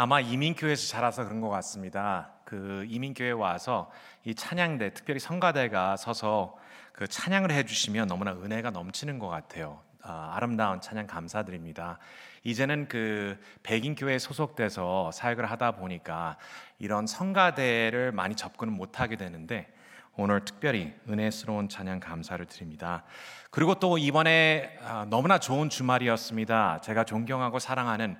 아마 이민교회에서 자라서 그런 것 같습니다. 그 이민교회 와서 이 찬양대, 특별히 성가대가 서서 그 찬양을 해주시면 너무나 은혜가 넘치는 것 같아요. 아, 아름다운 찬양 감사드립니다. 이제는 그 백인교회 소속돼서 사역을 하다 보니까 이런 성가대를 많이 접근을 못하게 되는데 오늘 특별히 은혜스러운 찬양 감사를 드립니다. 그리고 또 이번에 아, 너무나 좋은 주말이었습니다. 제가 존경하고 사랑하는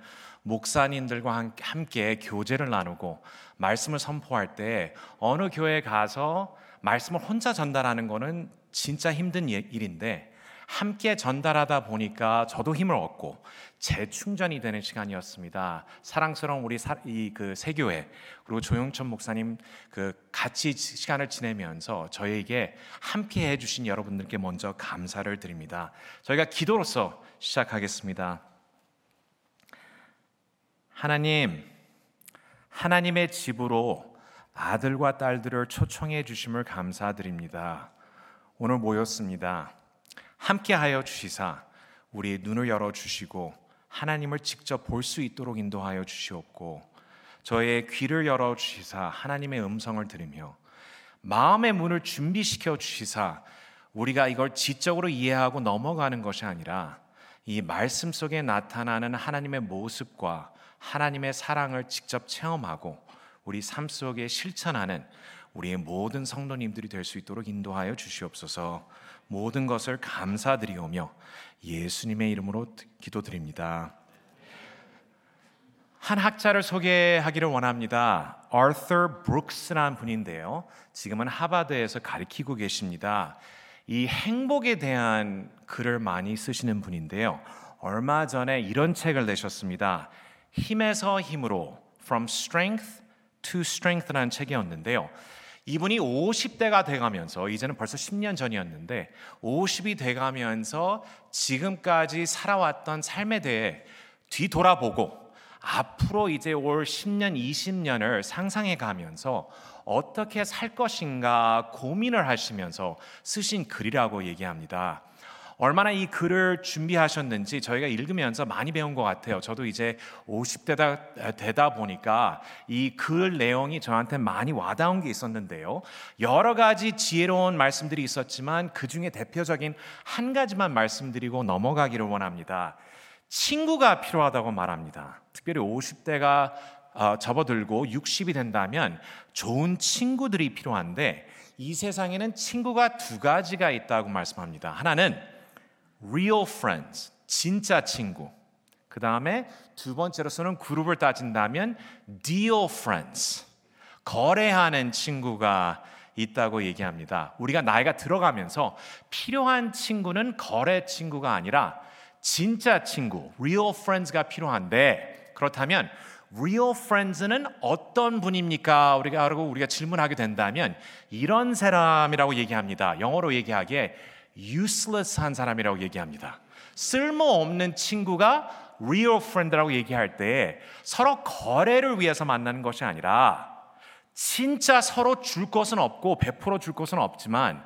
목사님들과 함께 교제를 나누고 말씀을 선포할 때 어느 교회 가서 말씀을 혼자 전달하는 것은 진짜 힘든 예, 일인데 함께 전달하다 보니까 저도 힘을 얻고 재충전이 되는 시간이었습니다. 사랑스러운 우리 이그 세교회 그리고 조영천 목사님 그 같이 시간을 지내면서 저에게 함께 해주신 여러분들께 먼저 감사를 드립니다. 저희가 기도로서 시작하겠습니다. 하나님, 하나님의 집으로 아들과 딸들을 초청해 주심을 감사드립니다. 오늘 모였습니다. 함께하여 주시사 우리 눈을 열어 주시고 하나님을 직접 볼 수 있도록 인도하여 주시옵고 저의 귀를 열어 주시사 하나님의 음성을 들으며 마음의 문을 준비시켜 주시사 우리가 이걸 지적으로 이해하고 넘어가는 것이 아니라 이 말씀 속에 나타나는 하나님의 모습과 하나님의 사랑을 직접 체험하고 우리 삶 속에 실천하는 우리의 모든 성도님들이 될 수 있도록 인도하여 주시옵소서. 모든 것을 감사드리오며 예수님의 이름으로 기도드립니다. 한 학자를 소개하기를 원합니다. 아서 브룩스라는 분인데요. 지금은 하버드에서 가르치고 계십니다. 이 행복에 대한 글을 많이 쓰시는 분인데요. 얼마 전에 이런 책을 내셨습니다. 힘에서 힘으로 From Strength to Strength라는 책이었는데요. 이분이 50대가 돼가면서 이제는 벌써 10년 전이었는데 50이 돼가면서 지금까지 살아왔던 삶에 대해 뒤돌아보고 앞으로 이제 올 10년, 20년을 상상해 가면서 어떻게 살 것인가 고민을 하시면서 쓰신 글이라고 얘기합니다. 얼마나 이 글을 준비하셨는지 저희가 읽으면서 많이 배운 것 같아요. 저도 이제 50대다 되다 보니까 이 글 내용이 저한테 많이 와닿은 게 있었는데요. 여러 가지 지혜로운 말씀들이 있었지만 그 중에 대표적인 한 가지만 말씀드리고 넘어가기를 원합니다. 친구가 필요하다고 말합니다. 특별히 50대가 어, 접어들고 60이 된다면 좋은 친구들이 필요한데 이 세상에는 친구가 두 가지가 있다고 말씀합니다. 하나는 real friends, 진짜 친구. 그 다음에 두 번째로서는 그룹을 따진다면 deal friends, 거래하는 친구가 있다고 얘기합니다. 우리가 나이가 들어가면서 필요한 친구는 거래 친구가 아니라 진짜 친구, real friends가 필요한데 그렇다면 real friends는 어떤 분입니까? 우리가 알고 우리가 질문하게 된다면 이런 사람이라고 얘기합니다. 영어로 얘기하기에 useless한 사람이라고 얘기합니다. 쓸모없는 친구가 real friend라고 얘기할 때 서로 거래를 위해서 만나는 것이 아니라 진짜 서로 줄 것은 없고 베풀어 줄 것은 없지만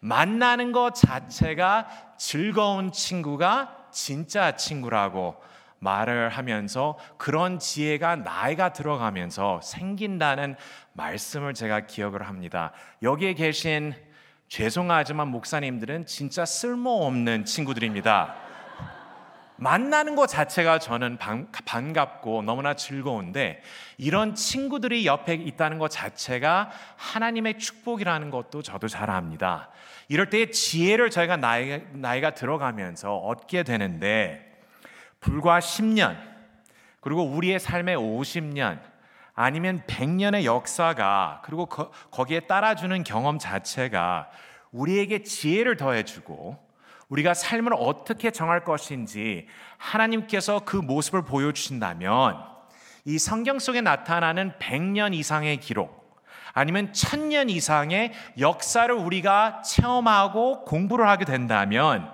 만나는 것 자체가 즐거운 친구가 진짜 친구라고 말을 하면서 그런 지혜가 나이가 들어가면서 생긴다는 말씀을 제가 기억을 합니다. 여기에 계신 죄송하지만 목사님들은 진짜 쓸모없는 친구들입니다. 만나는 것 자체가 저는 반 갑고 너무나 즐거운데 이런 친구들이 옆에 있다는 것 자체가 하나님의 축복이라는 것도 저도 잘 압니다. 이럴 때 지혜를 저희가 나이, 나이가 들어가면서 얻게 되는데 불과 10년 그리고 우리의 삶의 50년 아니면 100년의 역사가 그리고 거, 거기에 따라주는 경험 자체가 우리에게 지혜를 더해주고 우리가 삶을 어떻게 정할 것인지 하나님께서 그 모습을 보여주신다면 이 성경 속에 나타나는 100년 이상의 기록 아니면 1000년 이상의 역사를 우리가 체험하고 공부를 하게 된다면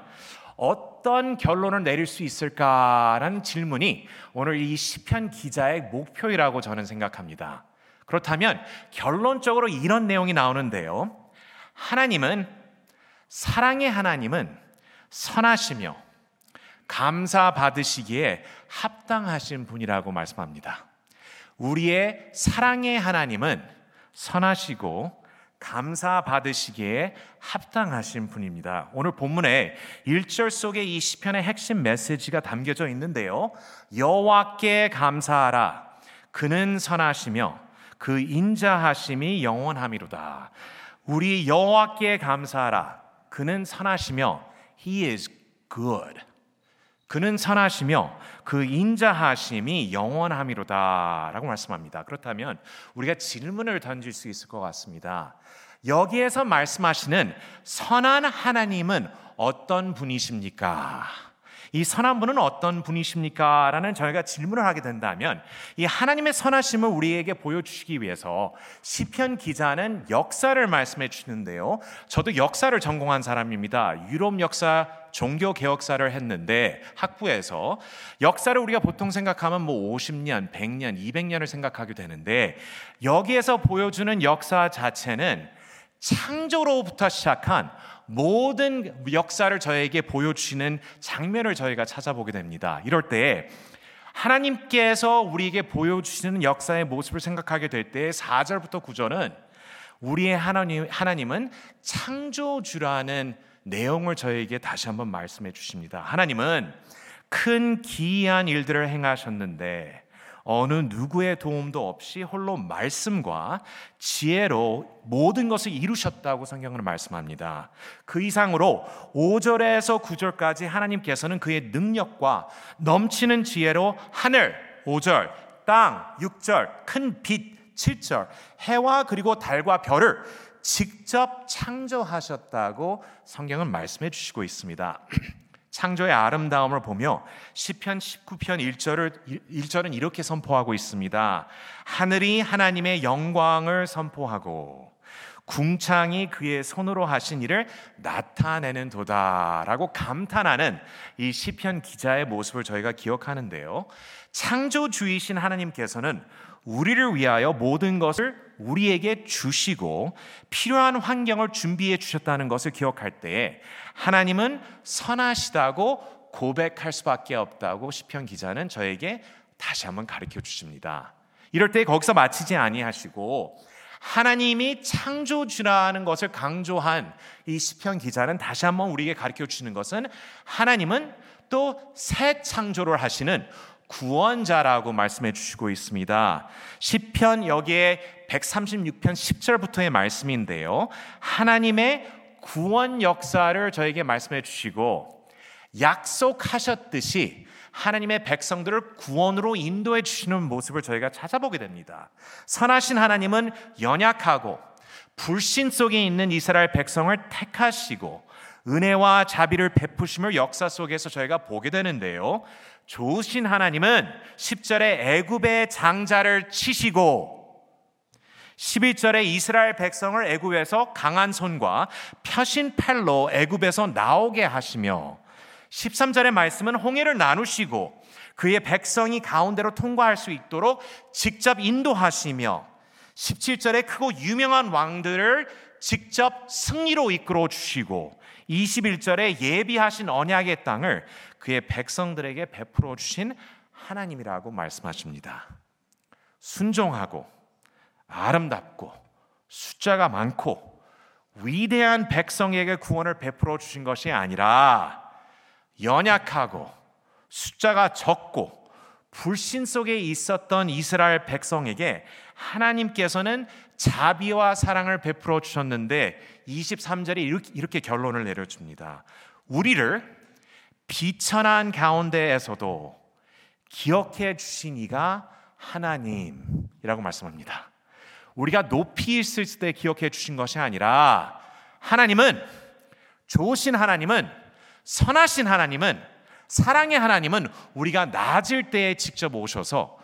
어떤 결론을 내릴 수 있을까라는 질문이 오늘 이 시편 기자의 목표이라고 저는 생각합니다. 그렇다면 결론적으로 이런 내용이 나오는데요. 하나님은 사랑의 하나님은 선하시며 감사 받으시기에 합당하신 분이라고 말씀합니다. 우리의 사랑의 하나님은 선하시고 감사 받으시기에 합당하신 분입니다. 오늘 본문에 1절 속에 이 시편의 핵심 메시지가 담겨져 있는데요. 여호와께 감사하라. 그는 선하시며 그 인자하심이 영원함이로다. 우리 여호와께 감사하라. 그는 선하시며 he is good. 그는 선하시며 그 인자하심이 영원함이로다라고 말씀합니다. 그렇다면 우리가 질문을 던질 수 있을 것 같습니다. 여기에서 말씀하시는 선한 하나님은 어떤 분이십니까? 이 선한 분은 어떤 분이십니까? 라는 저희가 질문을 하게 된다면 이 하나님의 선하심을 우리에게 보여주시기 위해서 시편 기자는 역사를 말씀해 주시는데요. 저도 역사를 전공한 사람입니다. 유럽 역사 종교 개혁사를 했는데 학부에서 역사를 우리가 보통 생각하면 뭐 50년, 100년, 200년을 생각하게 되는데 여기에서 보여주는 역사 자체는 창조로부터 시작한 모든 역사를 저에게 보여주시는 장면을 저희가 찾아보게 됩니다. 이럴 때 하나님께서 우리에게 보여주시는 역사의 모습을 생각하게 될 때 4절부터 9절은 우리의 하나님, 하나님은 창조주라는 내용을 저에게 다시 한번 말씀해 주십니다. 하나님은 큰 기이한 일들을 행하셨는데 어느 누구의 도움도 없이 홀로 말씀과 지혜로 모든 것을 이루셨다고 성경은 말씀합니다. 그 이상으로 5절에서 9절까지 하나님께서는 그의 능력과 넘치는 지혜로 하늘 5절, 땅 6절, 큰 빛 7절, 해와 그리고 달과 별을 직접 창조하셨다고 성경은 말씀해 주시고 있습니다. 창조의 아름다움을 보며 시편 19편 1절을 1절은 이렇게 선포하고 있습니다. 하늘이 하나님의 영광을 선포하고 궁창이 그의 손으로 하신 일을 나타내는 도다라고 감탄하는 이 시편 기자의 모습을 저희가 기억하는데요. 창조주이신 하나님께서는 우리를 위하여 모든 것을 우리에게 주시고 필요한 환경을 준비해 주셨다는 것을 기억할 때에 하나님은 선하시다고 고백할 수밖에 없다고 시편 기자는 저에게 다시 한번 가르쳐 주십니다. 이럴 때 거기서 마치지 아니하시고 하나님이 창조주라는 것을 강조한 이 시편 기자는 다시 한번 우리에게 가르쳐 주시는 것은 하나님은 또 새 창조를 하시는 구원자라고 말씀해 주시고 있습니다. 시편 여기에 136편 10절부터의 말씀인데요. 하나님의 구원 역사를 저에게 말씀해 주시고 약속하셨듯이 하나님의 백성들을 구원으로 인도해 주시는 모습을 저희가 찾아보게 됩니다. 선하신 하나님은 연약하고 불신 속에 있는 이스라엘 백성을 택하시고 은혜와 자비를 베푸심을 역사 속에서 저희가 보게 되는데요. 좋으신 하나님은 10절에 애굽의 장자를 치시고 11절에 이스라엘 백성을 애굽에서 강한 손과 펴신 팔로 애굽에서 나오게 하시며 13절의 말씀은 홍해를 나누시고 그의 백성이 가운데로 통과할 수 있도록 직접 인도하시며 17절에 크고 유명한 왕들을 직접 승리로 이끌어 주시고 21절에 예비하신 언약의 땅을 그의 백성들에게 베풀어 주신 하나님이라고 말씀하십니다. 순종하고 아름답고 숫자가 많고 위대한 백성에게 구원을 베풀어 주신 것이 아니라 연약하고 숫자가 적고 불신 속에 있었던 이스라엘 백성에게 하나님께서는 자비와 사랑을 베풀어 주셨는데 23절에 이렇게, 이렇게 결론을 내려줍니다. 우리를 비천한 가운데에서도 기억해 주신 이가 하나님이라고 말씀합니다. 우리가 높이 있을 때 기억해 주신 것이 아니라 하나님은 좋으신 하나님은 선하신 하나님은 사랑의 하나님은 우리가 낮을 때에 직접 오셔서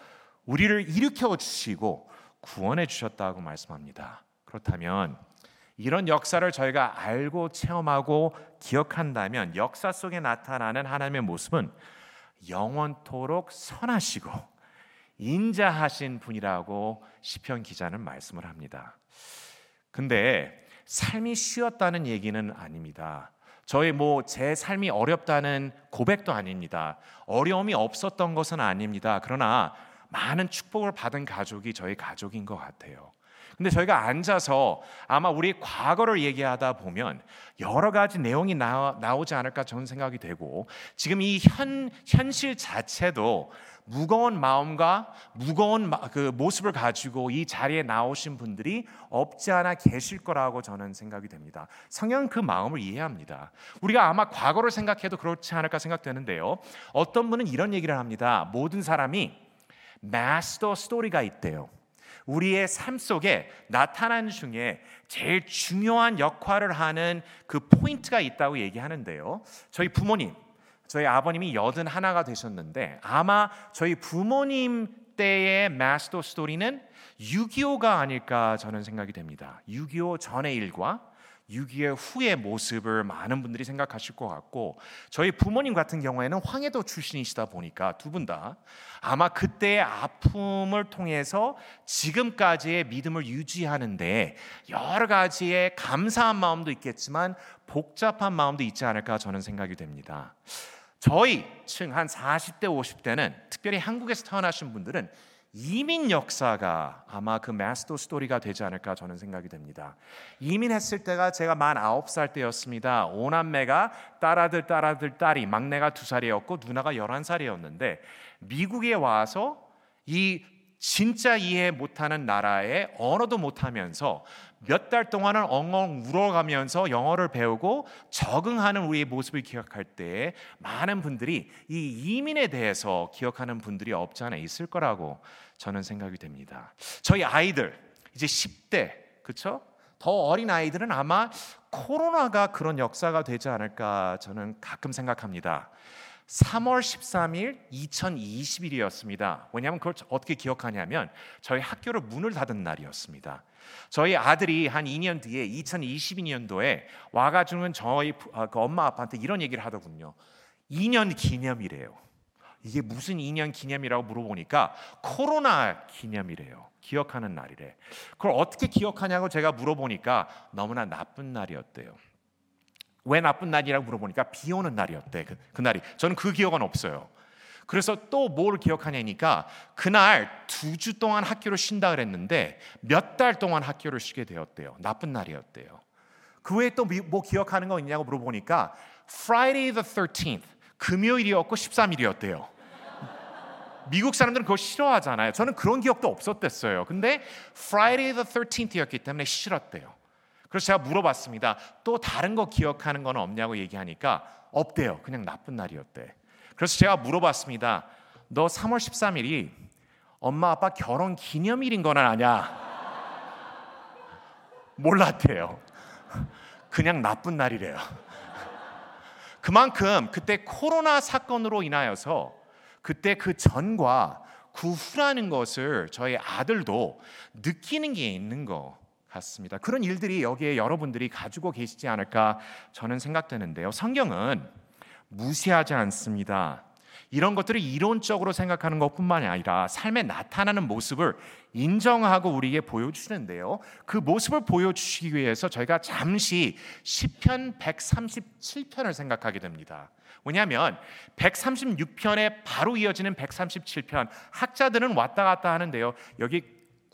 우리를 일으켜 주시고 구원해 주셨다고 말씀합니다. 그렇다면 이런 역사를 저희가 알고 체험하고 기억한다면 역사 속에 나타나는 하나님의 모습은 영원토록 선하시고 인자하신 분이라고 시편 기자는 말씀을 합니다. 근데 삶이 쉬웠다는 얘기는 아닙니다. 저의 뭐 제 삶이 어렵다는 고백도 아닙니다. 어려움이 없었던 것은 아닙니다. 그러나 많은 축복을 받은 가족이 저희 가족인 것 같아요. 근데 저희가 앉아서 아마 우리 과거를 얘기하다 보면 여러 가지 내용이 나, 나오지 않을까 저는 생각이 되고 지금 이 현, 현실 자체도 무거운 마음과 무거운 그 모습을 가지고 이 자리에 나오신 분들이 없지 않아 계실 거라고 저는 생각이 됩니다. 성경은 그 마음을 이해합니다. 우리가 아마 과거를 생각해도 그렇지 않을까 생각되는데요. 어떤 분은 이런 얘기를 합니다. 모든 사람이 마스터 스토리가 있대요. 우리의 삶 속에 나타난 중에 제일 중요한 역할을 하는 그 포인트가 있다고 얘기하는데요. 저희 부모님, 저희 아버님이 여든 하나가 되셨는데 아마 저희 부모님 때의 마스터 스토리는 6.25가 아닐까 저는 생각이 됩니다. 6.25 전의 일과 6.25 후의 모습을 많은 분들이 생각하실 것 같고 저희 부모님 같은 경우에는 황해도 출신이시다 보니까 두 분 다 아마 그때의 아픔을 통해서 지금까지의 믿음을 유지하는데 여러 가지의 감사한 마음도 있겠지만 복잡한 마음도 있지 않을까 저는 생각이 됩니다. 저희 층 한 40대 50대는 특별히 한국에서 태어나신 분들은 이민 역사가 아마 그 마스터 스토리가 되지 않을까 저는 생각이 됩니다. 이민했을 때가 제가 만 아홉 살 때였습니다. 오남매가 딸아들 딸아들 딸이 막내가 두 살이었고 누나가 열한 살이었는데 미국에 와서 이 진짜 이해 못하는 나라에 언어도 못하면서 몇 달 동안은 엉엉 울어가면서 영어를 배우고 적응하는 우리의 모습을 기억할 때 많은 분들이 이 이민에 대해서 기억하는 분들이 없지 않아 있을 거라고 저는 생각이 됩니다. 저희 아이들 이제 10대 그렇죠? 더 어린 아이들은 아마 코로나가 그런 역사가 되지 않을까 저는 가끔 생각합니다. 3월 13일 2020일이었습니다. 왜냐하면 그걸 어떻게 기억하냐면 저희 학교를 문을 닫은 날이었습니다. 저희 아들이 한 2년 뒤에 2022년도에 와가지고는 저희 아, 그 엄마 아빠한테 이런 얘기를 하더군요. 2년 기념이래요. 이게 무슨 2년 기념이라고 물어보니까 코로나 기념이래요. 기억하는 날이래. 그걸 어떻게 기억하냐고 제가 물어보니까 너무나 나쁜 날이었대요. 왜 나쁜 날이라고 물어보니까 비 오는 날이었대. 그, 그날이. 저는 그 기억은 없어요. 그래서 또 뭘 기억하냐니까 그날 두 주 동안 학교를 쉰다 그랬는데 몇 달 동안 학교를 쉬게 되었대요. 나쁜 날이었대요. 그 외에 또 뭐 기억하는 거 있냐고 물어보니까 Friday the 13th 금요일이었고 13일이었대요. 미국 사람들은 그걸 싫어하잖아요. 저는 그런 기억도 없었댔어요. 근데 Friday the 13th였기 때문에 싫었대요. 그래서 제가 물어봤습니다. 또 다른 거 기억하는 건 없냐고 얘기하니까 없대요. 그냥 나쁜 날이었대. 그래서 제가 물어봤습니다. 너 3월 13일이 엄마 아빠 결혼 기념일인 건 아냐? 몰랐대요. 그냥 나쁜 날이래요. 그만큼 그때 코로나 사건으로 인하여서 그때 그 전과 그 후라는 것을 저희 아들도 느끼는 게 있는 거 같습니다. 그런 일들이 여기에 여러분들이 가지고 계시지 않을까 저는 생각되는데요. 성경은 무시하지 않습니다. 이런 것들을 이론적으로 생각하는 것뿐만이 아니라 삶에 나타나는 모습을 인정하고 우리에게 보여주시는데요. 그 모습을 보여주시기 위해서 저희가 잠시 시편 137편을 생각하게 됩니다. 왜냐하면 136편에 바로 이어지는 137편 학자들은 왔다 갔다 하는데요. 여기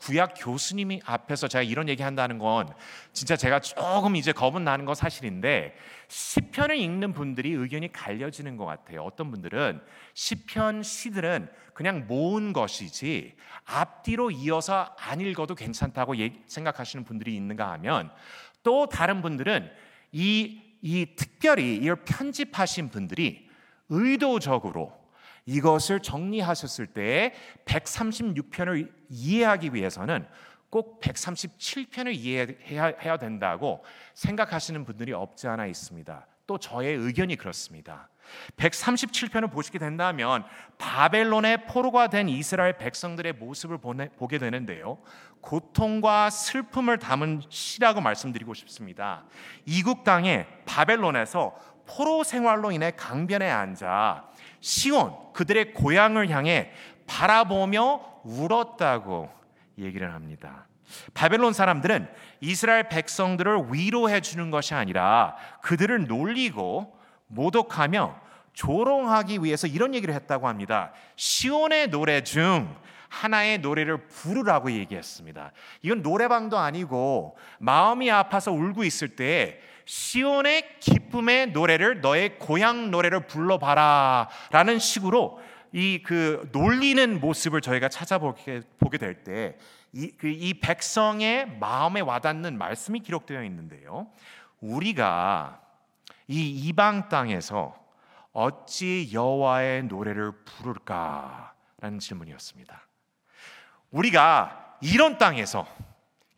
구약 교수님이 앞에서 제가 이런 얘기 한다는 건 진짜 제가 조금 이제 겁은 나는 거 사실인데 시편을 읽는 분들이 의견이 갈려지는 것 같아요. 어떤 분들은 시편 시들은 그냥 모은 것이지 앞뒤로 이어서 안 읽어도 괜찮다고 생각하시는 분들이 있는가 하면 또 다른 분들은 이, 이 특별히 이 편집하신 분들이 의도적으로 이것을 정리하셨을 때 136편을 이해하기 위해서는 꼭 137편을 이해해야 된다고 생각하시는 분들이 없지 않아 있습니다. 또 저의 의견이 그렇습니다. 137편을 보시게 된다면 바벨론의 포로가 된 이스라엘 백성들의 모습을 보게 되는데요. 고통과 슬픔을 담은 시라고 말씀드리고 싶습니다. 이국 땅에 바벨론에서 포로 생활로 인해 강변에 앉아 시온 그들의 고향을 향해 바라보며 울었다고 얘기를 합니다. 바벨론 사람들은 이스라엘 백성들을 위로해 주는 것이 아니라 그들을 놀리고 모독하며 조롱하기 위해서 이런 얘기를 했다고 합니다. 시온의 노래 중 하나의 노래를 부르라고 얘기했습니다. 이건 노래방도 아니고 마음이 아파서 울고 있을 때 시온의 기쁨의 노래를 너의 고향 노래를 불러봐라라는 식으로 이 그 놀리는 모습을 저희가 찾아보게 보게 될 때 이 그 이 백성의 마음에 와닿는 말씀이 기록되어 있는데요. 우리가 이 이방 땅에서 어찌 여호와의 노래를 부를까라는 질문이었습니다. 우리가 이런 땅에서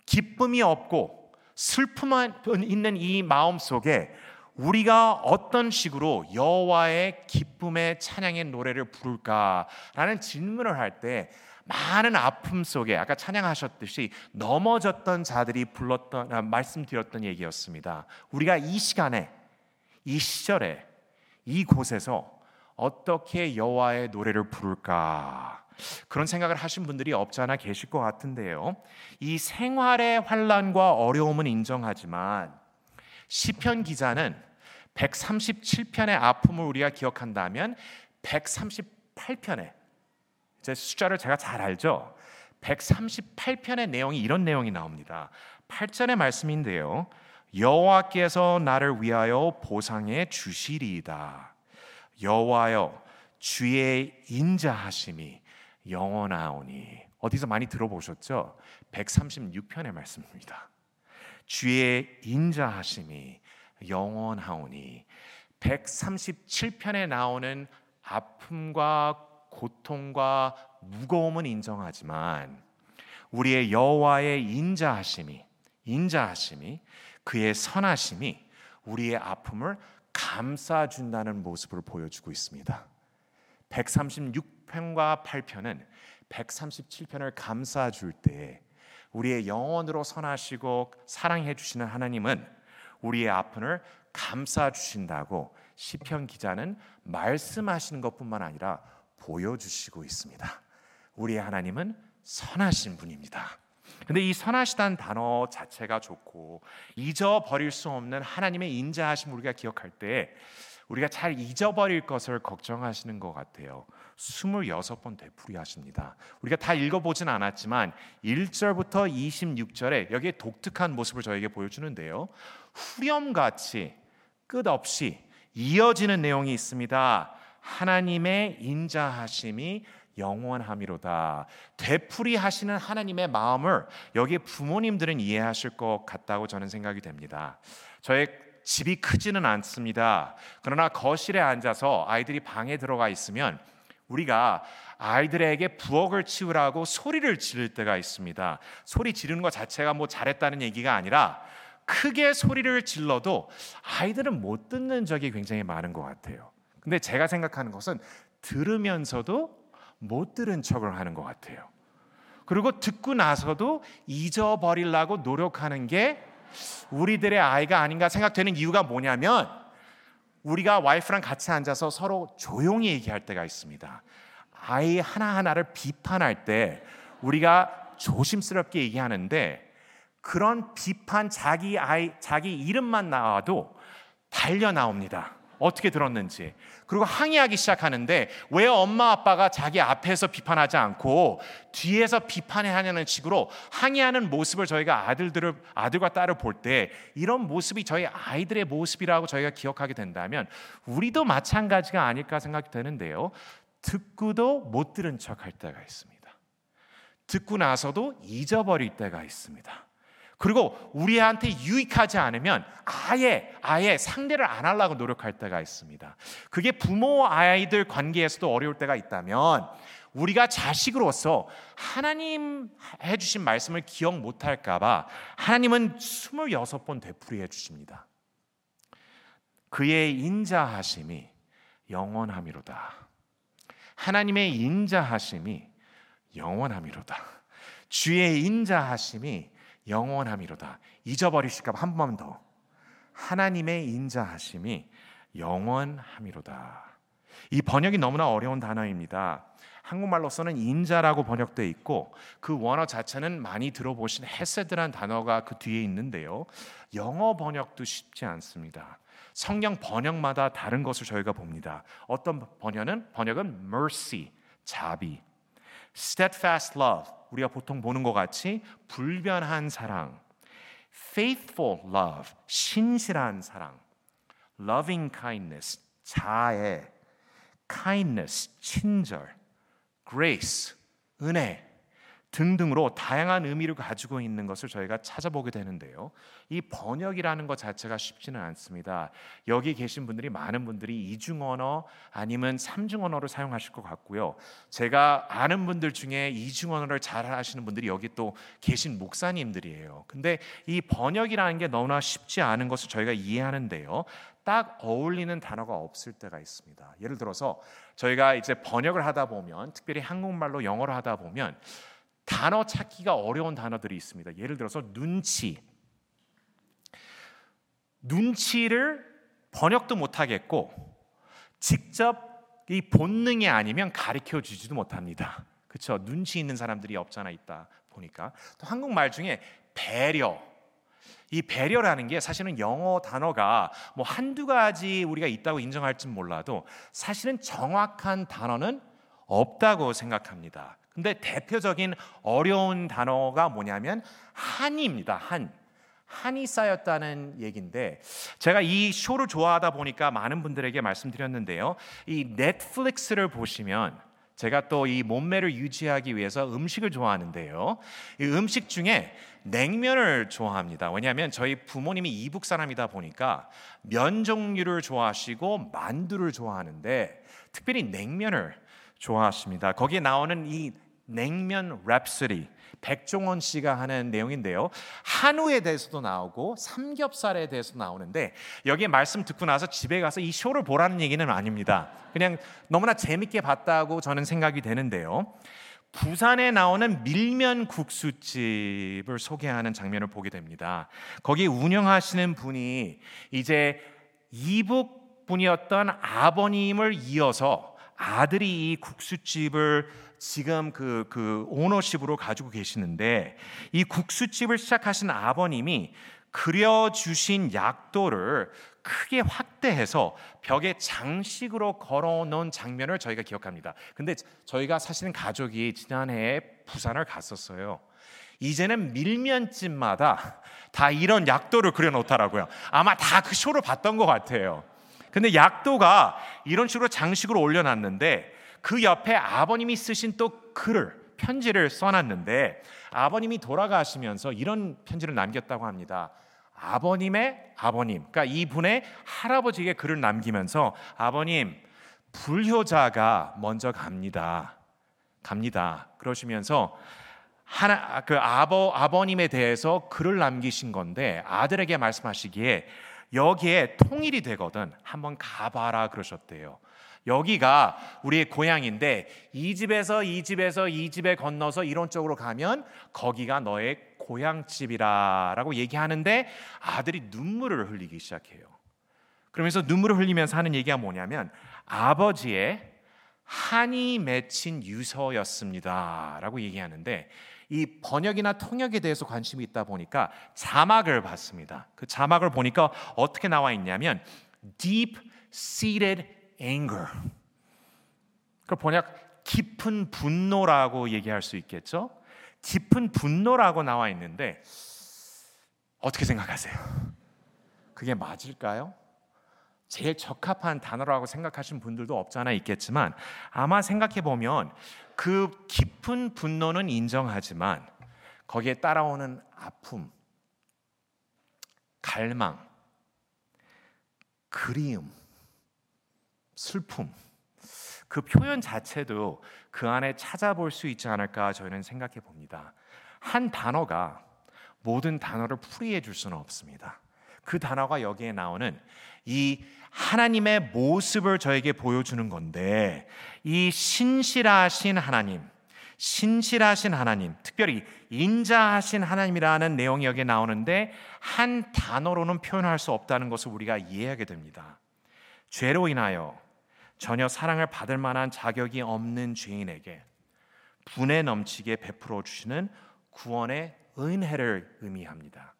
기쁨이 없고 슬픔만 있는 이 마음 속에 우리가 어떤 식으로 여호와의 기쁨의 찬양의 노래를 부를까라는 질문을 할 때 많은 아픔 속에 아까 찬양하셨듯이 넘어졌던 자들이 불렀던 아, 말씀드렸던 얘기였습니다. 우리가 이 시간에 이 시절에 이 곳에서 어떻게 여호와의 노래를 부를까 그런 생각을 하신 분들이 없지 않아 계실 것 같은데요. 이 생활의 환란과 어려움은 인정하지만 시편 기자는 137편의 아픔을 우리가 기억한다면 138편의 제 숫자를 제가 잘 알죠. 138편의 내용이 이런 내용이 나옵니다. 8절의 말씀인데요. 여호와께서 나를 위하여 보상해 주시리이다. 여호와여 주의 인자하심이 영원하오니 어디서 많이 들어보셨죠? 136편의 말씀입니다. 주의 인자하심이 영원하오니 137편에 나오는 아픔과 고통과 무거움은 인정하지만 우리의 여호와의 인자하심이 인자하심이 그의 선하심이 우리의 아픔을 감싸 준다는 모습을 보여주고 있습니다. 136 편과 8편은 137편을 감싸 줄때 우리의 영원으로 선하시고 사랑해 주시는 하나님은 우리의 아픔을 감싸 주신다고 시편 기자는 말씀하시는 것뿐만 아니라 보여 주시고 있습니다. 우리의 하나님은 선하신 분입니다. 근데 이 선하시다는 단어 자체가 좋고 잊어버릴 수 없는 하나님의 인자하심 우리가 기억할 때 우리가 잘 잊어버릴 것을 걱정하시는 것 같아요. 26번 되풀이 하십니다. 우리가 다 읽어보진 않았지만 1절부터 26절에 여기에 독특한 모습을 저에게 보여주는데요. 후렴같이 끝없이 이어지는 내용이 있습니다. 하나님의 인자하심이 영원함이로다. 되풀이 하시는 하나님의 마음을 여기 부모님들은 이해하실 것 같다고 저는 생각이 됩니다. 저의 집이 크지는 않습니다. 그러나 거실에 앉아서 아이들이 방에 들어가 있으면 우리가 아이들에게 부엌을 치우라고 소리를 지를 때가 있습니다. 소리 지르는 것 자체가 뭐 잘했다는 얘기가 아니라 크게 소리를 질러도 아이들은 못 듣는 적이 굉장히 많은 것 같아요. 근데 제가 생각하는 것은 들으면서도 못 들은 척을 하는 것 같아요. 그리고 듣고 나서도 잊어버리려고 노력하는 게 우리들의 아이가 아닌가 생각되는 이유가 뭐냐면 우리가 와이프랑 같이 앉아서 서로 조용히 얘기할 때가 있습니다. 아이 하나하나를 비판할 때 우리가 조심스럽게 얘기하는데 그런 비판 자기 아이 자기 이름만 나와도 달려 나옵니다. 어떻게 들었는지. 그리고 항의하기 시작하는데 왜 엄마 아빠가 자기 앞에서 비판하지 않고 뒤에서 비판해 하냐는 식으로 항의하는 모습을 저희가 아들들을 아들과 딸을 볼 때 이런 모습이 저희 아이들의 모습이라고 저희가 기억하게 된다면 우리도 마찬가지가 아닐까 생각이 되는데요. 듣고도 못 들은 척 할 때가 있습니다. 듣고 나서도 잊어버릴 때가 있습니다. 그리고 우리한테 유익하지 않으면 아예 아예 상대를 안 하려고 노력할 때가 있습니다. 그게 부모 아이들 관계에서도 어려울 때가 있다면 우리가 자식으로서 하나님 해주신 말씀을 기억 못할까봐 하나님은 26번 되풀이해 주십니다. 그의 인자하심이 영원함이로다. 하나님의 인자하심이 영원함이로다. 주의 인자하심이 영원함이로다. 잊어버리실까 봐한번 더. 하나님의 인자하심이 영원함이로다. 이 번역이 너무나 어려운 단어입니다. 한국말로서는 인자라고 번역되어 있고 그 원어 자체는 많이 들어보신 헤세드란 단어가 그 뒤에 있는데요. 영어 번역도 쉽지 않습니다. 성경 번역마다 다른 것을 저희가 봅니다. 어떤 번역은 번역은 mercy, 자비. steadfast love, 우리가 보통 보는 것 같이 불변한 사랑. faithful love, 신실한 사랑. loving kindness, 자애. kindness, 친절. grace, 은혜. 등등으로 다양한 의미를 가지고 있는 것을 저희가 찾아보게 되는데요. 이 번역이라는 것 자체가 쉽지는 않습니다. 여기 계신 분들이 많은 분들이 이중 언어 아니면 삼중 언어를 사용하실 것 같고요. 제가 아는 분들 중에 이중 언어를 잘 하시는 분들이 여기 또 계신 목사님들이에요. 근데 이 번역이라는 게 너무나 쉽지 않은 것을 저희가 이해하는데요. 딱 어울리는 단어가 없을 때가 있습니다. 예를 들어서 저희가 이제 번역을 하다 보면 특별히 한국말로 영어를 하다 보면 단어 찾기가 어려운 단어들이 있습니다. 예를 들어서 눈치. 눈치를 번역도 못 하겠고 직접 이 본능이 아니면 가르쳐 주지도 못합니다. 그렇죠? 눈치 있는 사람들이 없잖아 있다 보니까 또 한국말 중에 배려 이 배려라는 게 사실은 영어 단어가 뭐 한두 가지 우리가 있다고 인정할지 몰라도 사실은 정확한 단어는 없다고 생각합니다. 근데 대표적인 어려운 단어가 뭐냐면 한입니다. 한. 한이 쌓였다는 얘기인데 제가 이 쇼를 좋아하다 보니까 많은 분들에게 말씀드렸는데요. 이 넷플릭스를 보시면 제가 또 이 몸매를 유지하기 위해서 음식을 좋아하는데요. 이 음식 중에 냉면을 좋아합니다. 왜냐하면 저희 부모님이 이북 사람이다 보니까 면 종류를 좋아하시고 만두를 좋아하는데 특별히 냉면을 좋아하십니다. 거기에 나오는 이 냉면 랩스리 백종원 씨가 하는 내용인데요. 한우에 대해서도 나오고 삼겹살에 대해서 나오는데 여기에 말씀 듣고 나서 집에 가서 이 쇼를 보라는 얘기는 아닙니다. 그냥 너무나 재밌게 봤다고 저는 생각이 되는데요. 부산에 나오는 밀면 국수집을 소개하는 장면을 보게 됩니다. 거기 운영하시는 분이 이제 이북 분이었던 아버님을 이어서 아들이 이 국수집을 지금 그, 그 오너십으로 가지고 계시는데 이 국수집을 시작하신 아버님이 그려주신 약도를 크게 확대해서 벽에 장식으로 걸어 놓은 장면을 저희가 기억합니다. 근데 저희가 사실은 가족이 지난해에 부산을 갔었어요. 이제는 밀면집마다 다 이런 약도를 그려 놓더라고요. 아마 다 그 쇼를 봤던 것 같아요. 근데 약도가 이런 식으로 장식으로 올려놨는데 그 옆에 아버님이 쓰신 또 글을 편지를 써놨는데 아버님이 돌아가시면서 이런 편지를 남겼다고 합니다. 아버님의 아버님, 그러니까 이분의 할아버지에게 글을 남기면서 아버님 불효자가 먼저 갑니다. 갑니다. 그러시면서 하나 그 아버 아버님에 대해서 글을 남기신 건데 아들에게 말씀하시기에 여기에 통일이 되거든 한번 가봐라 그러셨대요. 여기가 우리의 고향인데 이 집에서 이 집에서 이 집에 건너서 이런 쪽으로 가면 거기가 너의 고향집이라라고 얘기하는데 아들이 눈물을 흘리기 시작해요. 그러면서 눈물을 흘리면서 하는 얘기가 뭐냐면 아버지의 한이 맺힌 유서였습니다라고 얘기하는데 이 번역이나 통역에 대해서 관심이 있다 보니까 자막을 봤습니다. 그 자막을 보니까 어떻게 나와 있냐면 deep seated anger. 그 번역 깊은 분노라고 얘기할 수 있겠죠? 깊은 분노라고 나와 있는데 어떻게 생각하세요? 그게 맞을까요? 제일 적합한 단어라고 생각하신 분들도 없잖아 있겠지만 아마 생각해 보면 그 깊은 분노는 인정하지만 거기에 따라오는 아픔, 갈망, 그리움, 슬픔 그 표현 자체도 그 안에 찾아볼 수 있지 않을까 저희는 생각해 봅니다. 한 단어가 모든 단어를 풀이해 줄 수는 없습니다. 그 단어가 여기에 나오는 이 하나님의 모습을 저에게 보여주는 건데 이 신실하신 하나님, 신실하신 하나님, 특별히 인자하신 하나님이라는 내용이 여기에 나오는데 한 단어로는 표현할 수 없다는 것을 우리가 이해하게 됩니다. 죄로 인하여 전혀 사랑을 받을 만한 자격이 없는 죄인에게 분에 넘치게 베풀어 주시는 구원의 은혜를 의미합니다.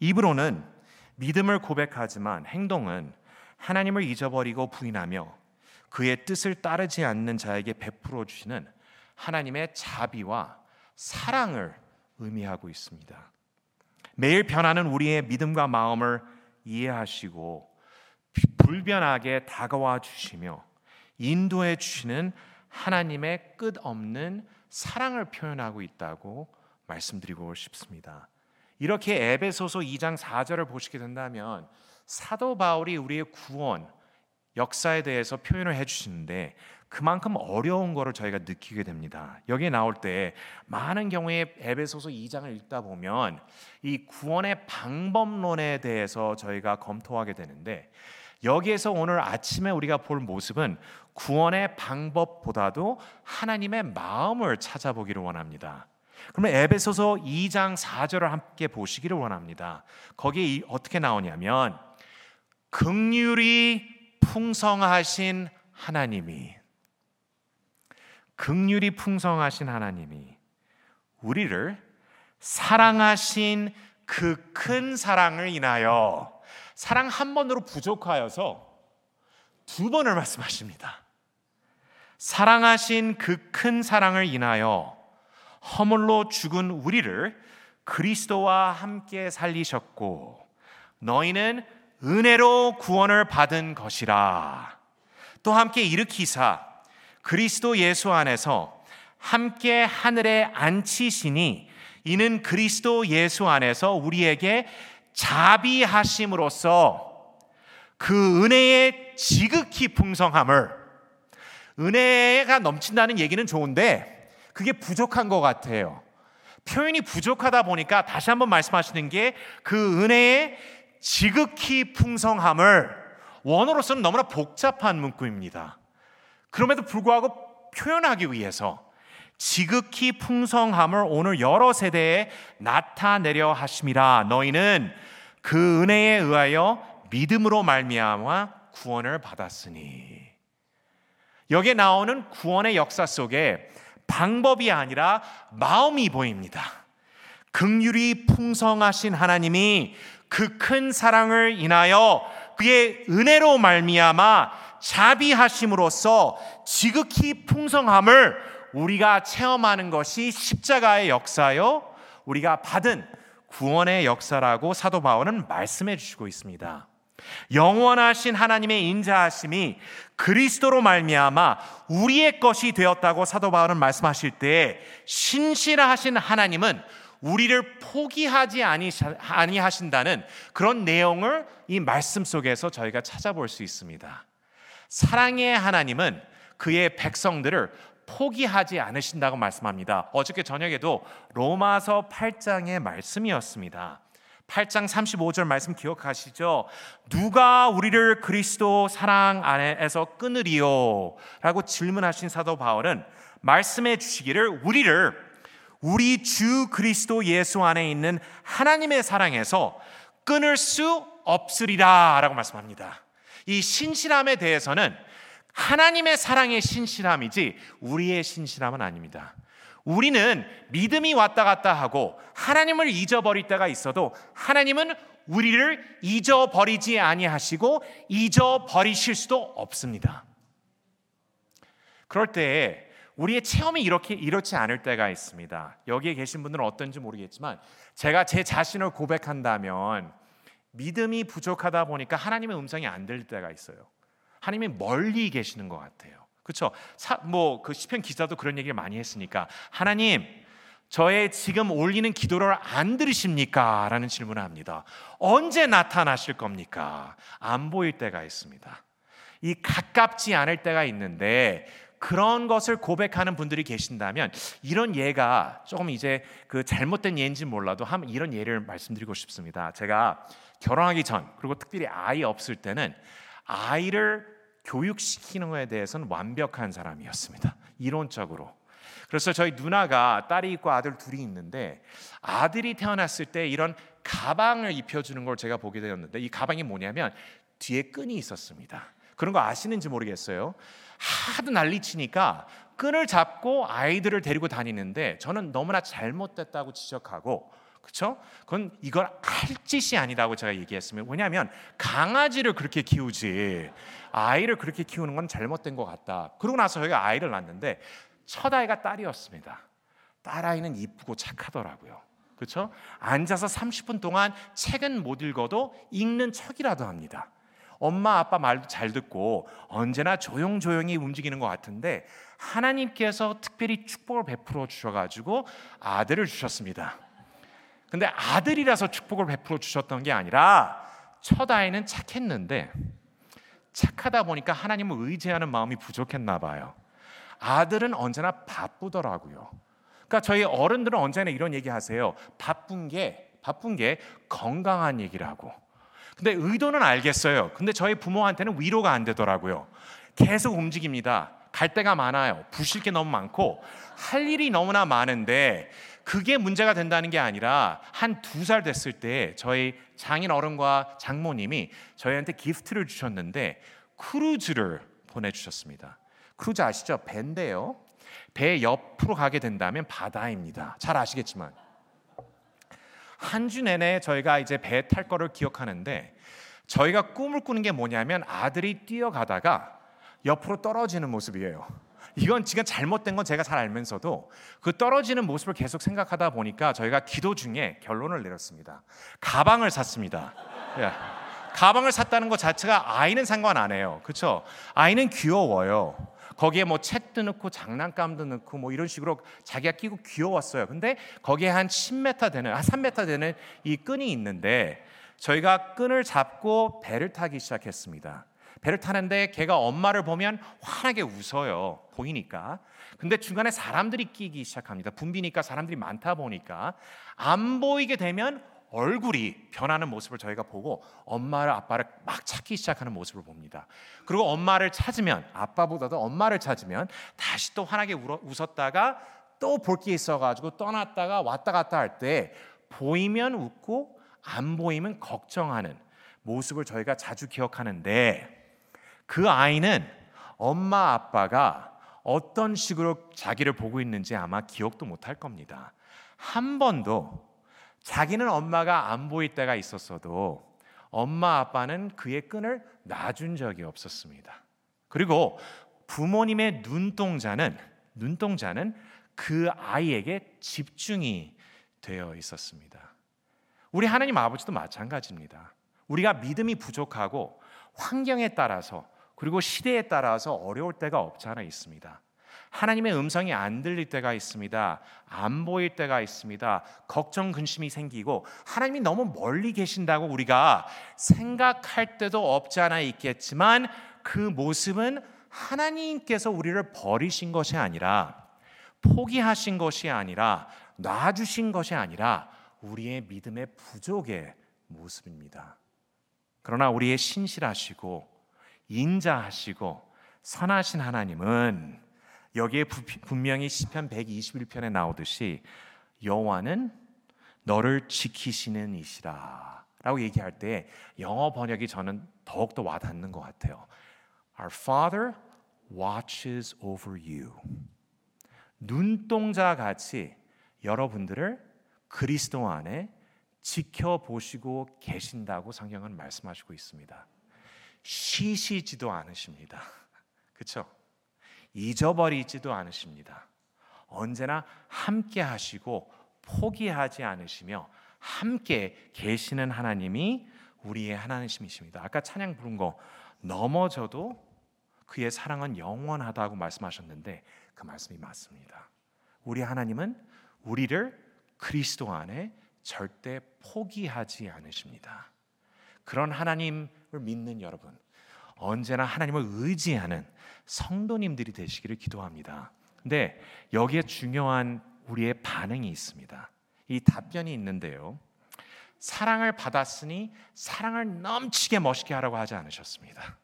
입으로는 믿음을 고백하지만 행동은 하나님을 잊어버리고 부인하며 그의 뜻을 따르지 않는 자에게 베풀어 주시는 하나님의 자비와 사랑을 의미하고 있습니다. 매일 변하는 우리의 믿음과 마음을 이해하시고 불변하게 다가와 주시며 인도해 주시는 하나님의 끝없는 사랑을 표현하고 있다고 말씀드리고 싶습니다. 이렇게 에베소서 2장 4절을 보시게 된다면 사도 바울이 우리의 구원 역사에 대해서 표현을 해 주시는데 그만큼 어려운 거를 저희가 느끼게 됩니다. 여기에 나올 때 많은 경우에 에베소서 2장을 읽다 보면 이 구원의 방법론에 대해서 저희가 검토하게 되는데 여기에서 오늘 아침에 우리가 볼 모습은 구원의 방법보다도 하나님의 마음을 찾아보기를 원합니다. 그러면 에베소서 2장 4절을 함께 보시기를 원합니다. 거기에 어떻게 나오냐면 극률이 풍성하신 하나님이 극률이 풍성하신 하나님이 우리를 사랑하신 그 큰 사랑을 인하여 사랑 한 번으로 부족하여서 두 번을 말씀하십니다. 사랑하신 그 큰 사랑을 인하여 허물로 죽은 우리를 그리스도와 함께 살리셨고 너희는 은혜로 구원을 받은 것이라. 또 함께 일으키사 그리스도 예수 안에서 함께 하늘에 앉히시니 이는 그리스도 예수 안에서 우리에게 자비하심으로써 그 은혜의 지극히 풍성함을 은혜가 넘친다는 얘기는 좋은데 그게 부족한 것 같아요. 표현이 부족하다 보니까 다시 한번 말씀하시는 게 그 은혜의 지극히 풍성함을 원어로서는 너무나 복잡한 문구입니다. 그럼에도 불구하고 표현하기 위해서 지극히 풍성함을 오늘 여러 세대에 나타내려 하심이라 너희는 그 은혜에 의하여 믿음으로 말미암아 구원을 받았으니 여기에 나오는 구원의 역사 속에 방법이 아니라 마음이 보입니다. 극률이 풍성하신 하나님이 그 큰 사랑을 인하여 그의 은혜로 말미암아 자비하심으로써 지극히 풍성함을 우리가 체험하는 것이 십자가의 역사요. 우리가 받은 구원의 역사라고 사도 바울은 말씀해 주시고 있습니다. 영원하신 하나님의 인자하심이 그리스도로 말미암아 우리의 것이 되었다고 사도 바울은 말씀하실 때 신실하신 하나님은 우리를 포기하지 아니하신다는 그런 내용을 이 말씀 속에서 저희가 찾아볼 수 있습니다. 사랑의 하나님은 그의 백성들을 포기하지 않으신다고 말씀합니다. 어저께 저녁에도 로마서 8장의 말씀이었습니다. 8장 35절 말씀 기억하시죠? 누가 우리를 그리스도 사랑 안에서 끊으리요? 라고 질문하신 사도 바울은 말씀해 주시기를 우리를 우리 주 그리스도 예수 안에 있는 하나님의 사랑에서 끊을 수 없으리라 라고 말씀합니다. 이 신실함에 대해서는 하나님의 사랑의 신실함이지 우리의 신실함은 아닙니다. 우리는 믿음이 왔다 갔다 하고 하나님을 잊어버릴 때가 있어도 하나님은 우리를 잊어버리지 아니하시고 잊어버리실 수도 없습니다. 그럴 때 우리의 체험이 이렇게 이렇지 않을 때가 있습니다. 여기에 계신 분들은 어떤지 모르겠지만 제가 제 자신을 고백한다면 믿음이 부족하다 보니까 하나님의 음성이 안 들릴 때가 있어요. 하나님이 멀리 계시는 것 같아요. 그렇죠? 뭐그 시편 기자도 그런 얘기를 많이 했으니까 하나님 저의 지금 올리는 기도를 안 들으십니까? 라는 질문을 합니다. 언제 나타나실 겁니까? 안 보일 때가 있습니다. 이 가깝지 않을 때가 있는데 그런 것을 고백하는 분들이 계신다면 이런 예가 조금 이제 그 잘못된 예인지 몰라도 한 이런 예를 말씀드리고 싶습니다. 제가 결혼하기 전 그리고 특별히 아이 없을 때는 아이를 교육시키는 것에 대해서는 완벽한 사람이었습니다. 이론적으로. 그래서 저희 누나가 딸이 있고 아들 둘이 있는데 아들이 태어났을 때 이런 가방을 입혀주는 걸 제가 보게 되었는데 이 가방이 뭐냐면 뒤에 끈이 있었습니다. 그런 거 아시는지 모르겠어요. 하도 난리치니까 끈을 잡고 아이들을 데리고 다니는데 저는 너무나 잘못됐다고 지적하고 그렇죠? 그건 이걸 할 짓이 아니다고 제가 얘기했으면 왜냐하면 강아지를 그렇게 키우지 아이를 그렇게 키우는 건 잘못된 것 같다. 그러고 나서 저희가 아이를 낳는데 첫 아이가 딸이었습니다. 딸 아이는 이쁘고 착하더라고요. 그렇죠? 앉아서 30분 동안 책은 못 읽어도 읽는 척이라도 합니다. 엄마 아빠 말도 잘 듣고 언제나 조용조용히 움직이는 것 같은데 하나님께서 특별히 축복을 베풀어 주셔가지고 아들을 주셨습니다. 근데 아들이라서 축복을 베풀어 주셨던 게 아니라 첫 아이는 착했는데 착하다 보니까 하나님을 의지하는 마음이 부족했나 봐요. 아들은 언제나 바쁘더라고요. 그러니까 저희 어른들은 언제나 이런 얘기 하세요. 바쁜 게 바쁜 게 건강한 애기라고. 근데 의도는 알겠어요. 근데 저희 부모한테는 위로가 안 되더라고요. 계속 움직입니다. 갈 데가 많아요. 부실 게 너무 많고 할 일이 너무나 많은데 그게 문제가 된다는 게 아니라 한 두 살 됐을 때 저희 장인 어른과 장모님이 저희한테 gift를 주셨는데 크루즈를 보내주셨습니다. 크루즈 아시죠? 배인데요. 배 옆으로 가게 된다면 바다입니다. 잘 아시겠지만 한 주 내내 저희가 이제 배 탈 거를 기억하는데 저희가 꿈을 꾸는 게 뭐냐면 아들이 뛰어가다가 옆으로 떨어지는 모습이에요. 이건 지금 잘못된 건 제가 잘 알면서도 그 떨어지는 모습을 계속 생각하다 보니까 저희가 기도 중에 결론을 내렸습니다. 가방을 샀습니다. 예. 가방을 샀다는 것 자체가 아이는 상관 안 해요. 그렇죠? 아이는 귀여워요. 거기에 뭐 책도 넣고 장난감도 넣고 뭐 이런 식으로 자기가 끼고 귀여웠어요. 근데 거기에 한 10m 되는 한 3m 되는 이 끈이 있는데 저희가 끈을 잡고 배를 타기 시작했습니다. 배를 타는데 걔가 엄마를 보면 환하게 웃어요. 보이니까. 근데 중간에 사람들이 끼기 시작합니다. 붐비니까 사람들이 많다 보니까 안 보이게 되면 얼굴이 변하는 모습을 저희가 보고 엄마를 아빠를 막 찾기 시작하는 모습을 봅니다. 그리고 엄마를 찾으면 아빠보다도 엄마를 찾으면 다시 또 환하게 웃었다가 또 볼 게 있어가지고 떠났다가 왔다 갔다 할 때 보이면 웃고 안 보이면 걱정하는 모습을 저희가 자주 기억하는데 그 아이는 엄마 아빠가 어떤 식으로 자기를 보고 있는지 아마 기억도 못할 겁니다. 한 번도 자기는 엄마가 안 보일 때가 있었어도 엄마 아빠는 그의 끈을 놔준 적이 없었습니다. 그리고 부모님의 눈동자는 눈동자는 그 아이에게 집중이 되어 있었습니다. 우리 하나님 아버지도 마찬가지입니다. 우리가 믿음이 부족하고 환경에 따라서 그리고 시대에 따라서 어려울 때가 없지 않아 있습니다. 하나님의 음성이 안 들릴 때가 있습니다. 안 보일 때가 있습니다. 걱정, 근심이 생기고 하나님이 너무 멀리 계신다고 우리가 생각할 때도 없지 않아 있겠지만 그 모습은 하나님께서 우리를 버리신 것이 아니라 포기하신 것이 아니라 놔주신 것이 아니라 우리의 믿음의 부족의 모습입니다. 그러나 우리의 신실하시고 인자하시고 선하신 하나님은 여기에 분명히 시편 121편에 나오듯이 여호와는 너를 지키시는 이시라라고 얘기할 때 영어 번역이 저는 더욱 더 와닿는 것 같아요. Our Father watches over you. 눈동자 같이 여러분들을 그리스도 안에 지켜보시고 계신다고 성경은 말씀하시고 있습니다. 쉬시지도 않으십니다. 그렇죠? 잊어버리지도 않으십니다. 언제나 함께 하시고 포기하지 않으시며 함께 계시는 하나님이 우리의 하나님이십니다. 아까 찬양 부른 거 넘어져도 그의 사랑은 영원하다고 말씀하셨는데 그 말씀이 맞습니다. 우리 하나님은 우리를 그리스도 안에 절대 포기하지 않으십니다. 그런 하나님을 믿는 여러분, 언제나 하나님을 의지하는 성도님들이 되시기를 기도합니다. 근데 여기에 중요한 우리의 반응이 있습니다. 이 답변이 있는데요. 사랑을 받았으니 사랑을 넘치게 멋있게 하라고 하지 않으셨습니다.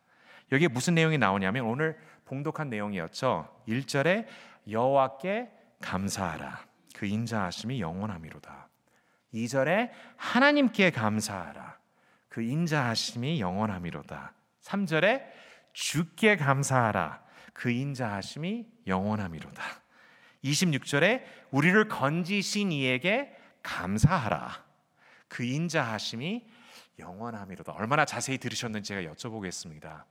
여기에 무슨 내용이 나오냐면 오늘 봉독한 내용이었죠. 1절에 여호와께 감사하라. 그 인자하심이 영원함이로다. 2절에 하나님께 감사하라. 그 인자하심이 영원함이로다. 3절에 주께 감사하라. 그 인자하심이 영원함이로다. 26절에 우리를 건지신 이에게 감사하라. 그 인자하심이 영원함이로다. 얼마나 자세히 들으셨는지 제가 여쭤보겠습니다.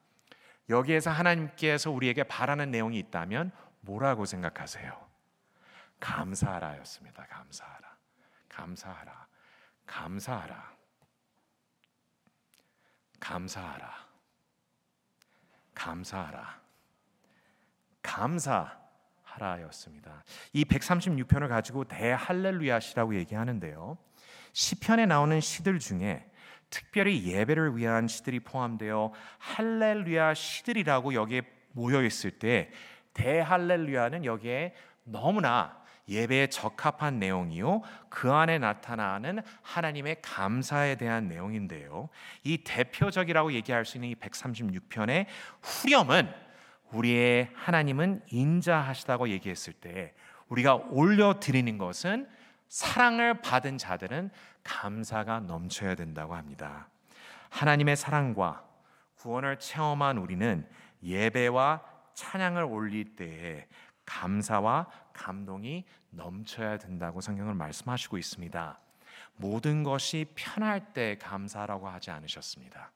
여기에서 하나님께서 우리에게 바라는 내용이 있다면 뭐라고 생각하세요? 감사하라였습니다. 감사하라. 감사하라. 감사하라. 감사하라. 감사하라. 감사하라였습니다. 이 136편을 가지고 대할렐루야시라고 얘기하는데요. 시편에 나오는 시들 중에 특별히 예배를 위한 시들이 포함되어 할렐루야 시들이라고 여기에 모여 있을 때 대할렐루야는 여기에 너무나 예배에 적합한 내용이요. 그 안에 나타나는 하나님의 감사에 대한 내용인데요. 이 대표적이라고 얘기할 수 있는 이 136편의 후렴은 우리의 하나님은 인자하시다고 얘기했을 때 우리가 올려 드리는 것은 사랑을 받은 자들은 감사가 넘쳐야 된다고 합니다. 하나님의 사랑과 구원을 체험한 우리는 예배와 찬양을 올릴 때에 감사와 감동이 넘쳐야 된다고 성경을 말씀하시고 있습니다. 모든 것이 편할 때 감사라고 하지 않으셨습니다.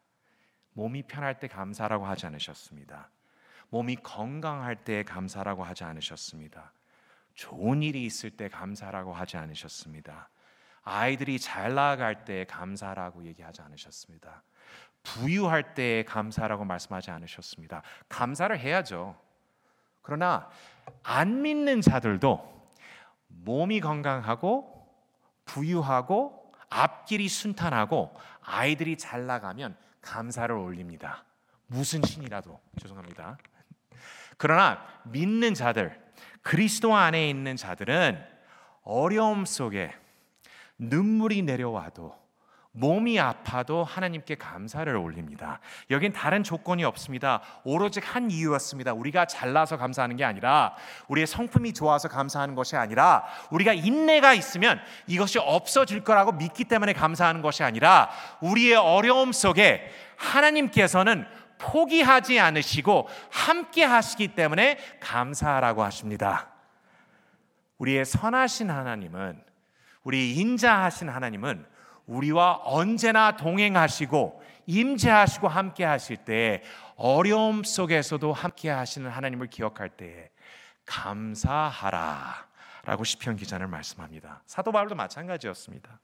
몸이 편할 때 감사라고 하지 않으셨습니다. 몸이 건강할 때 감사라고 하지 않으셨습니다. 좋은 일이 있을 때 감사라고 하지 않으셨습니다. 아이들이 잘 나아갈 때 감사라고 얘기하지 않으셨습니다. 부유할 때 감사라고 말씀하지 않으셨습니다. 감사를 해야죠. 그러나 안 믿는 자들도 몸이 건강하고 부유하고 앞길이 순탄하고 아이들이 잘 나가면 감사를 올립니다. 무슨 신이라도 죄송합니다. 그러나 믿는 자들 그리스도 안에 있는 자들은 어려움 속에 눈물이 내려와도 몸이 아파도 하나님께 감사를 올립니다. 여긴 다른 조건이 없습니다. 오로지 한 이유였습니다. 우리가 잘나서 감사하는 게 아니라 우리의 성품이 좋아서 감사하는 것이 아니라 우리가 인내가 있으면 이것이 없어질 거라고 믿기 때문에 감사하는 것이 아니라 우리의 어려움 속에 하나님께서는 포기하지 않으시고 함께 하시기 때문에 감사하라고 하십니다. 우리의 선하신 하나님은 우리 인자하신 하나님은 우리와 언제나 동행하시고 임재하시고 함께 하실 때 어려움 속에서도 함께 하시는 하나님을 기억할 때 감사하라 라고 시편 기자는 말씀합니다. 사도 바울도 마찬가지였습니다.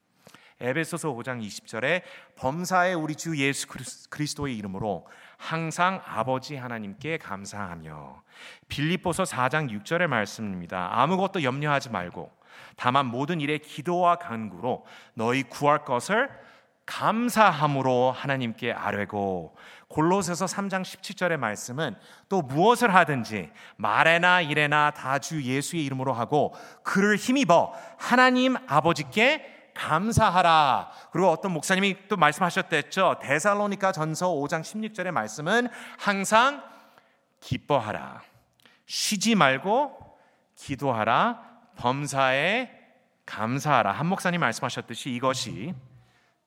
에베소서 5장 20절에 범사에 우리 주 예수 그리스도의 이름으로 항상 아버지 하나님께 감사하며 빌립보서 4장 6절의 말씀입니다. 아무것도 염려하지 말고 다만 모든 일에 기도와 간구로 너희 구할 것을 감사함으로 하나님께 아뢰고 골로새서 3장 17절의 말씀은 또 무엇을 하든지 말에나 일에나 다 주 예수의 이름으로 하고 그를 힘입어 하나님 아버지께 감사하라. 그리고 어떤 목사님이 또 말씀하셨댔죠. 데살로니가 전서 5장 16절의 말씀은 항상 기뻐하라. 쉬지 말고 기도하라. 범사에 감사하라. 한 목사님 말씀하셨듯이 이것이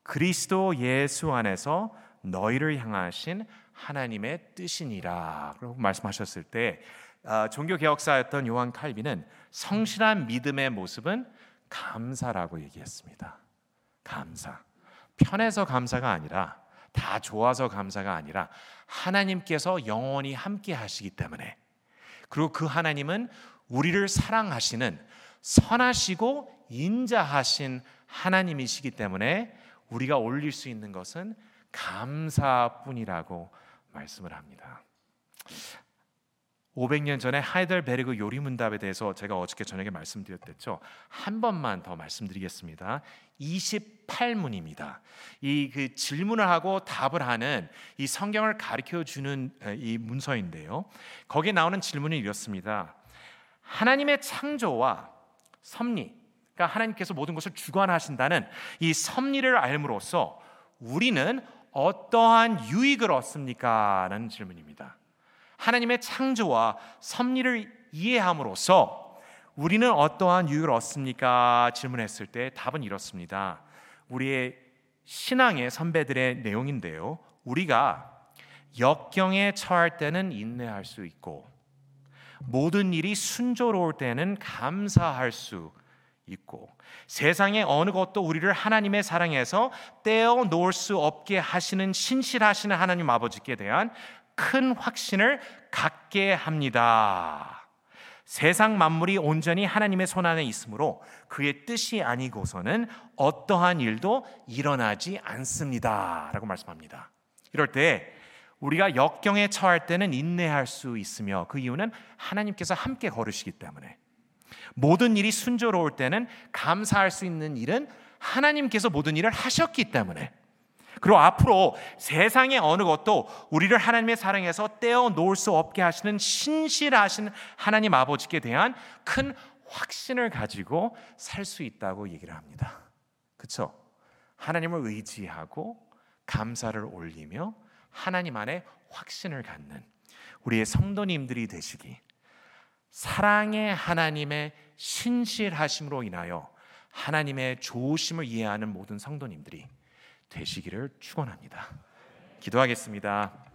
그리스도 예수 안에서 너희를 향하신 하나님의 뜻이니라. 그리고 말씀하셨을 때 아, 종교 개혁사였던 요한 칼빈은 성실한 믿음의 모습은 감사라고 얘기했습니다. 감사. 편해서 감사가 아니라 다 좋아서 감사가 아니라 하나님께서 영원히 함께 하시기 때문에 그리고 그 하나님은 우리를 사랑하시는 선하시고 인자하신 하나님이시기 때문에 우리가 올릴 수 있는 것은 감사뿐이라고 말씀을 합니다. 500년 전에 하이델베르그 요리문답에 대해서 제가 어저께 저녁에 말씀드렸댔죠. 한 번만 더 말씀드리겠습니다. 28문입니다. 이 그 질문을 하고 답을 하는 이 성경을 가르쳐 주는 이 문서인데요. 거기에 나오는 질문이 이렇습니다. 하나님의 창조와 섭리, 그러니까 하나님께서 모든 것을 주관하신다는 이 섭리를 알므로써 우리는 어떠한 유익을 얻습니까? 라는 질문입니다. 하나님의 창조와 섭리를 이해함으로써 우리는 어떠한 유익을 얻습니까? 질문했을 때 답은 이렇습니다. 우리의 신앙의 선배들의 내용인데요. 우리가 역경에 처할 때는 인내할 수 있고 모든 일이 순조로울 때는 감사할 수 있고 세상의 어느 것도 우리를 하나님의 사랑에서 떼어 놓을 수 없게 하시는 신실하시는 하나님 아버지께 대한 큰 확신을 갖게 합니다. 세상 만물이 온전히 하나님의 손 안에 있으므로 그의 뜻이 아니고서는 어떠한 일도 일어나지 않습니다. 라고 말씀합니다. 이럴 때 우리가 역경에 처할 때는 인내할 수 있으며 그 이유는 하나님께서 함께 걸으시기 때문에 모든 일이 순조로울 때는 감사할 수 있는 일은 하나님께서 모든 일을 하셨기 때문에 그리고 앞으로 세상의 어느 것도 우리를 하나님의 사랑에서 떼어 놓을 수 없게 하시는 신실하신 하나님 아버지께 대한 큰 확신을 가지고 살 수 있다고 얘기를 합니다. 그렇죠? 하나님을 의지하고 감사를 올리며 하나님 안에 확신을 갖는 우리의 성도님들이 되시기 사랑의 하나님의 신실하심으로 인하여 하나님의 좋으심을 이해하는 모든 성도님들이 되시기를 축원합니다. 기도하겠습니다.